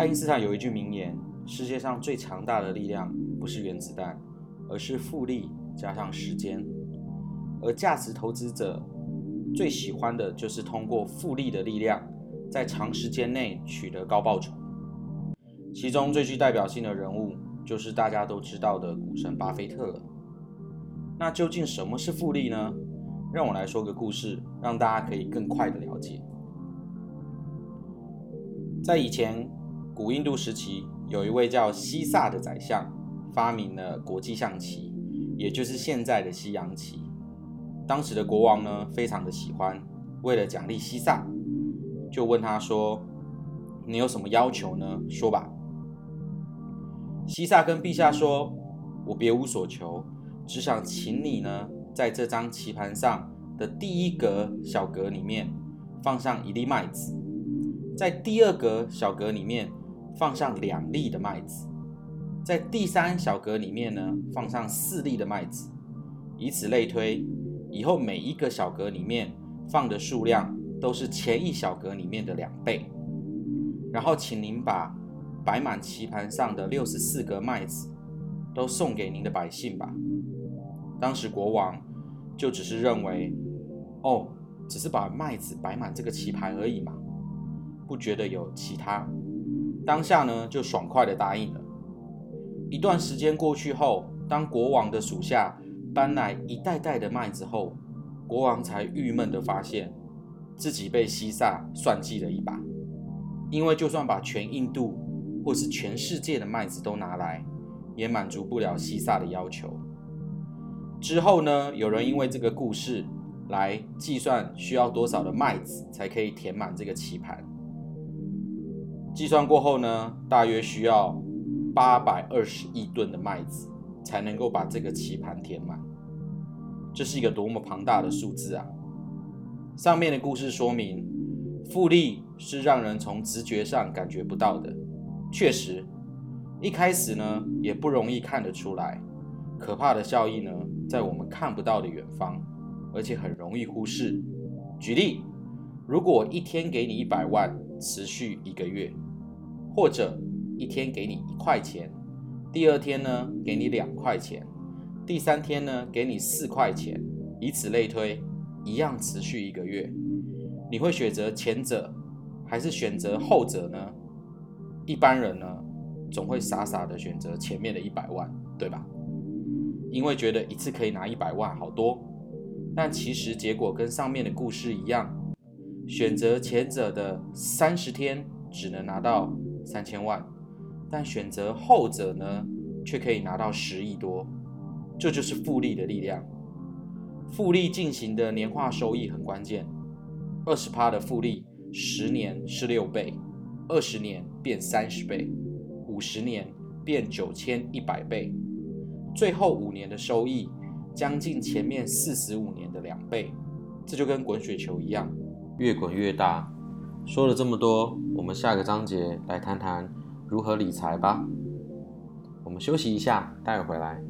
爱因斯坦有一句名言：世界上最强大的力量不是原子弹，而是复利加上时间。而价值投资者最喜欢的就是通过复利的力量，在长时间内取得高报酬。其中最具代表性的人物就是大家都知道的股神巴菲特了。那究竟什么是复利呢？让我来说个故事，让大家可以更快的了解。在以前古印度时期，有一位叫西萨的宰相，发明了国际象棋，也就是现在的西洋棋。当时的国王呢，非常的喜欢，为了奖励西萨，就问他说：“你有什么要求呢？说吧。”西萨跟陛下说：“我别无所求。”只想请你呢，在这张棋盘上的第一格小格里面放上一粒麦子，在第二格小格里面放上两粒的麦子，在第三小格里面呢放上四粒的麦子，以此类推，以后每一个小格里面放的数量都是前一小格里面的两倍。然后，请您把摆满棋盘上的六十四格麦子都送给您的百姓吧。当时国王就只是认为，哦，只是把麦子摆满这个棋盘而已嘛，不觉得有其他。当下呢，就爽快地答应了。一段时间过去后，当国王的属下搬来一袋袋的麦子后，国王才郁闷地发现自己被西萨算计了一把。因为就算把全印度或是全世界的麦子都拿来，也满足不了西萨的要求。之后呢，有人因为这个故事来计算需要多少的麦子才可以填满这个棋盘。计算过后呢，大约需要八百二十亿吨的麦子才能够把这个棋盘填满。这是一个多么庞大的数字啊！上面的故事说明，复利是让人从直觉上感觉不到的。确实，一开始呢也不容易看得出来。可怕的效益呢，在我们看不到的远方，而且很容易忽视。举例，如果一天给你一百万，持续一个月，或者一天给你一块钱，第二天呢给你两块钱，第三天呢给你四块钱，以此类推，一样持续一个月，你会选择前者，还是选择后者呢？一般人呢，总会傻傻的选择前面的一百万，对吧？因为觉得一次可以拿一百万好多，但其实结果跟上面的故事一样，选择前者的三十天只能拿到三千万，但选择后者呢，却可以拿到十亿多，这就是复利的力量。复利进行的年化收益很关键，二十趴的复利，十年是六倍，二十年变三十倍，五十年变九千一百倍。最后五年的收益将近前面四十五年的两倍，这就跟滚雪球一样，越滚越大。说了这么多，我们下个章节来谈谈如何理财吧。我们休息一下，待会回来。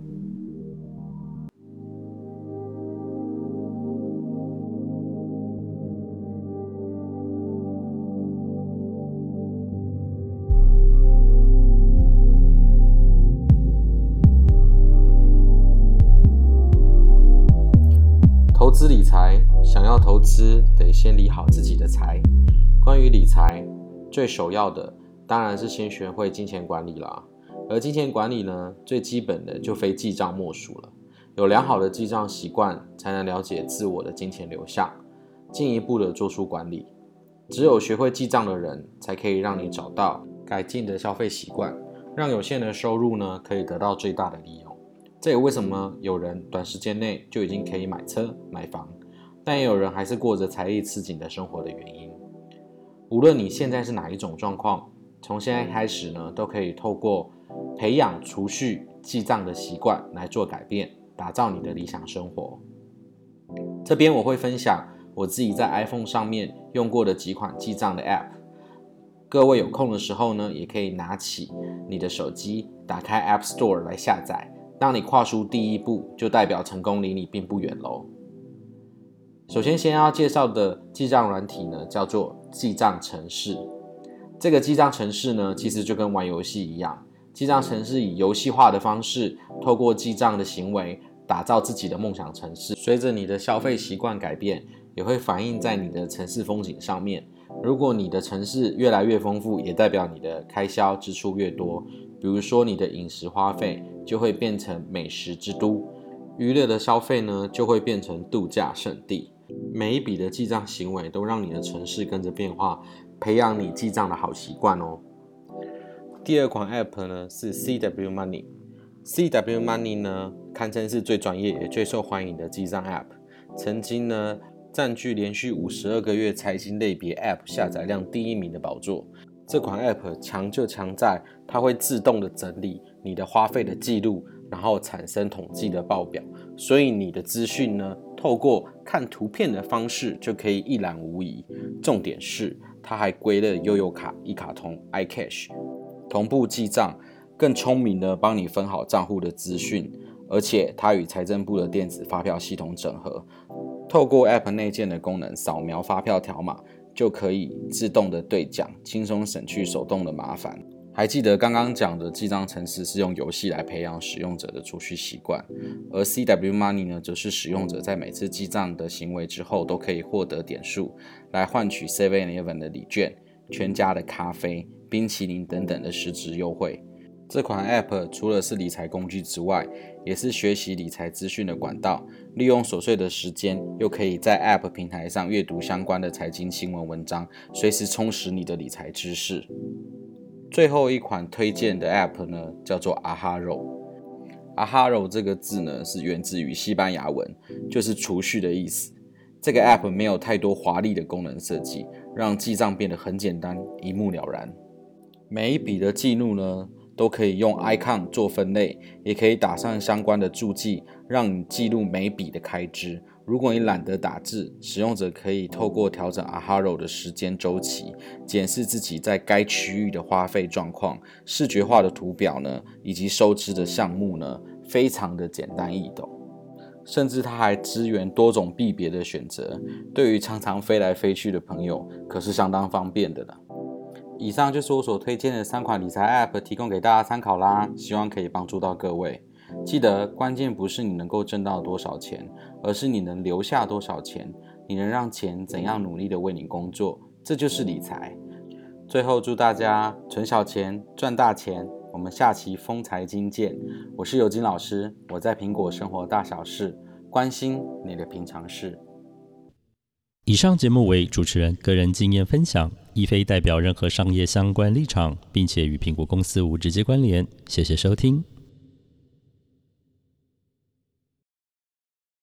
投资理财，想要投资，得先理好自己的财。关于理财，最首要的当然是先学会金钱管理了。而金钱管理呢，最基本的就非记账莫属了。有良好的记账习惯，才能了解自我的金钱流向，进一步的做出管理。只有学会记账的人，才可以让你找到改进的消费习惯，让有限的收入呢，可以得到最大的利用。这也为什么有人短时间内就已经可以买车买房，但也有人还是过着财力吃紧的生活的原因。无论你现在是哪一种状况，从现在开始呢，都可以透过培养储蓄、记账的习惯来做改变，打造你的理想生活。这边我会分享我自己在 iPhone 上面用过的几款记账的 App，各位有空的时候呢，也可以拿起你的手机，打开 App Store 来下载。当你跨出第一步，就代表成功离你并不远喽。首先，先要介绍的记账软体呢，叫做记账城市。这个记账城市呢，其实就跟玩游戏一样，记账城市以游戏化的方式，透过记账的行为，打造自己的梦想城市。随着你的消费习惯改变，也会反映在你的城市风景上面。如果你的城市越来越丰富，也代表你的开销支出越多。比如说，你的饮食花费就会变成美食之都，娱乐的消费呢，就会变成度假胜地。每一笔的记账行为都让你的城市跟着变化，培养你记账的好习惯哦。第二款 App 呢是 CW Money，CW Money 呢堪称是最专业也最受欢迎的记账 App，曾经呢占据连续五十二个月财经类别 App 下载量第一名的宝座。这款 App 强就强在它会自动的整理你的花费的记录，然后产生统计的报表，所以你的资讯呢，透过看图片的方式就可以一览无遗。重点是它还归了悠游卡、一卡通、iCash 同步记账，更聪明的帮你分好账户的资讯，而且它与财政部的电子发票系统整合，透过 App 内建的功能，扫描发票条码。就可以自动的兑奖，轻松省去手动的麻烦。还记得刚刚讲的记账程式是用游戏来培养使用者的储蓄习惯，而 CW Money 呢，则是使用者在每次记账的行为之后都可以获得点数，来换取 Seven Eleven 的礼券、全家的咖啡、冰淇淋等等的实质优惠。这款 App 除了是理财工具之外，也是学习理财资讯的管道。利用琐碎的时间，又可以在 App 平台上阅读相关的财经新闻文章，随时充实你的理财知识。最后一款推荐的 App 呢，叫做 Ahorro。Ahorro 这个字呢，是源自于西班牙文，就是储蓄的意思。这个 App 没有太多华丽的功能设计，让记账变得很简单，一目了然。每一笔的记录呢，都可以用 icon 做分类，也可以打上相关的注记，让你记录每笔的开支。如果你懒得打字，使用者可以透过调整 Ahorro 的时间周期，检视自己在该区域的花费状况。视觉化的图表呢，以及收支的项目呢，非常的简单易懂。甚至它还支援多种币别的选择，对于常常飞来飞去的朋友，可是相当方便的了。以上就是我所推荐的三款理财 App，提供给大家参考啦，希望可以帮助到各位。记得关键不是你能够挣到多少钱，而是你能留下多少钱，你能让钱怎样努力的为你工作，这就是理财。最后祝大家存小钱赚大钱，我们下期风财经见。我是尤金老师，我在苹果生活大小事，关心你的平常事。以上节目为主持人个人经验分享，亦非代表任何商业相关立场，并且与苹果公司无直接关联。谢谢收听。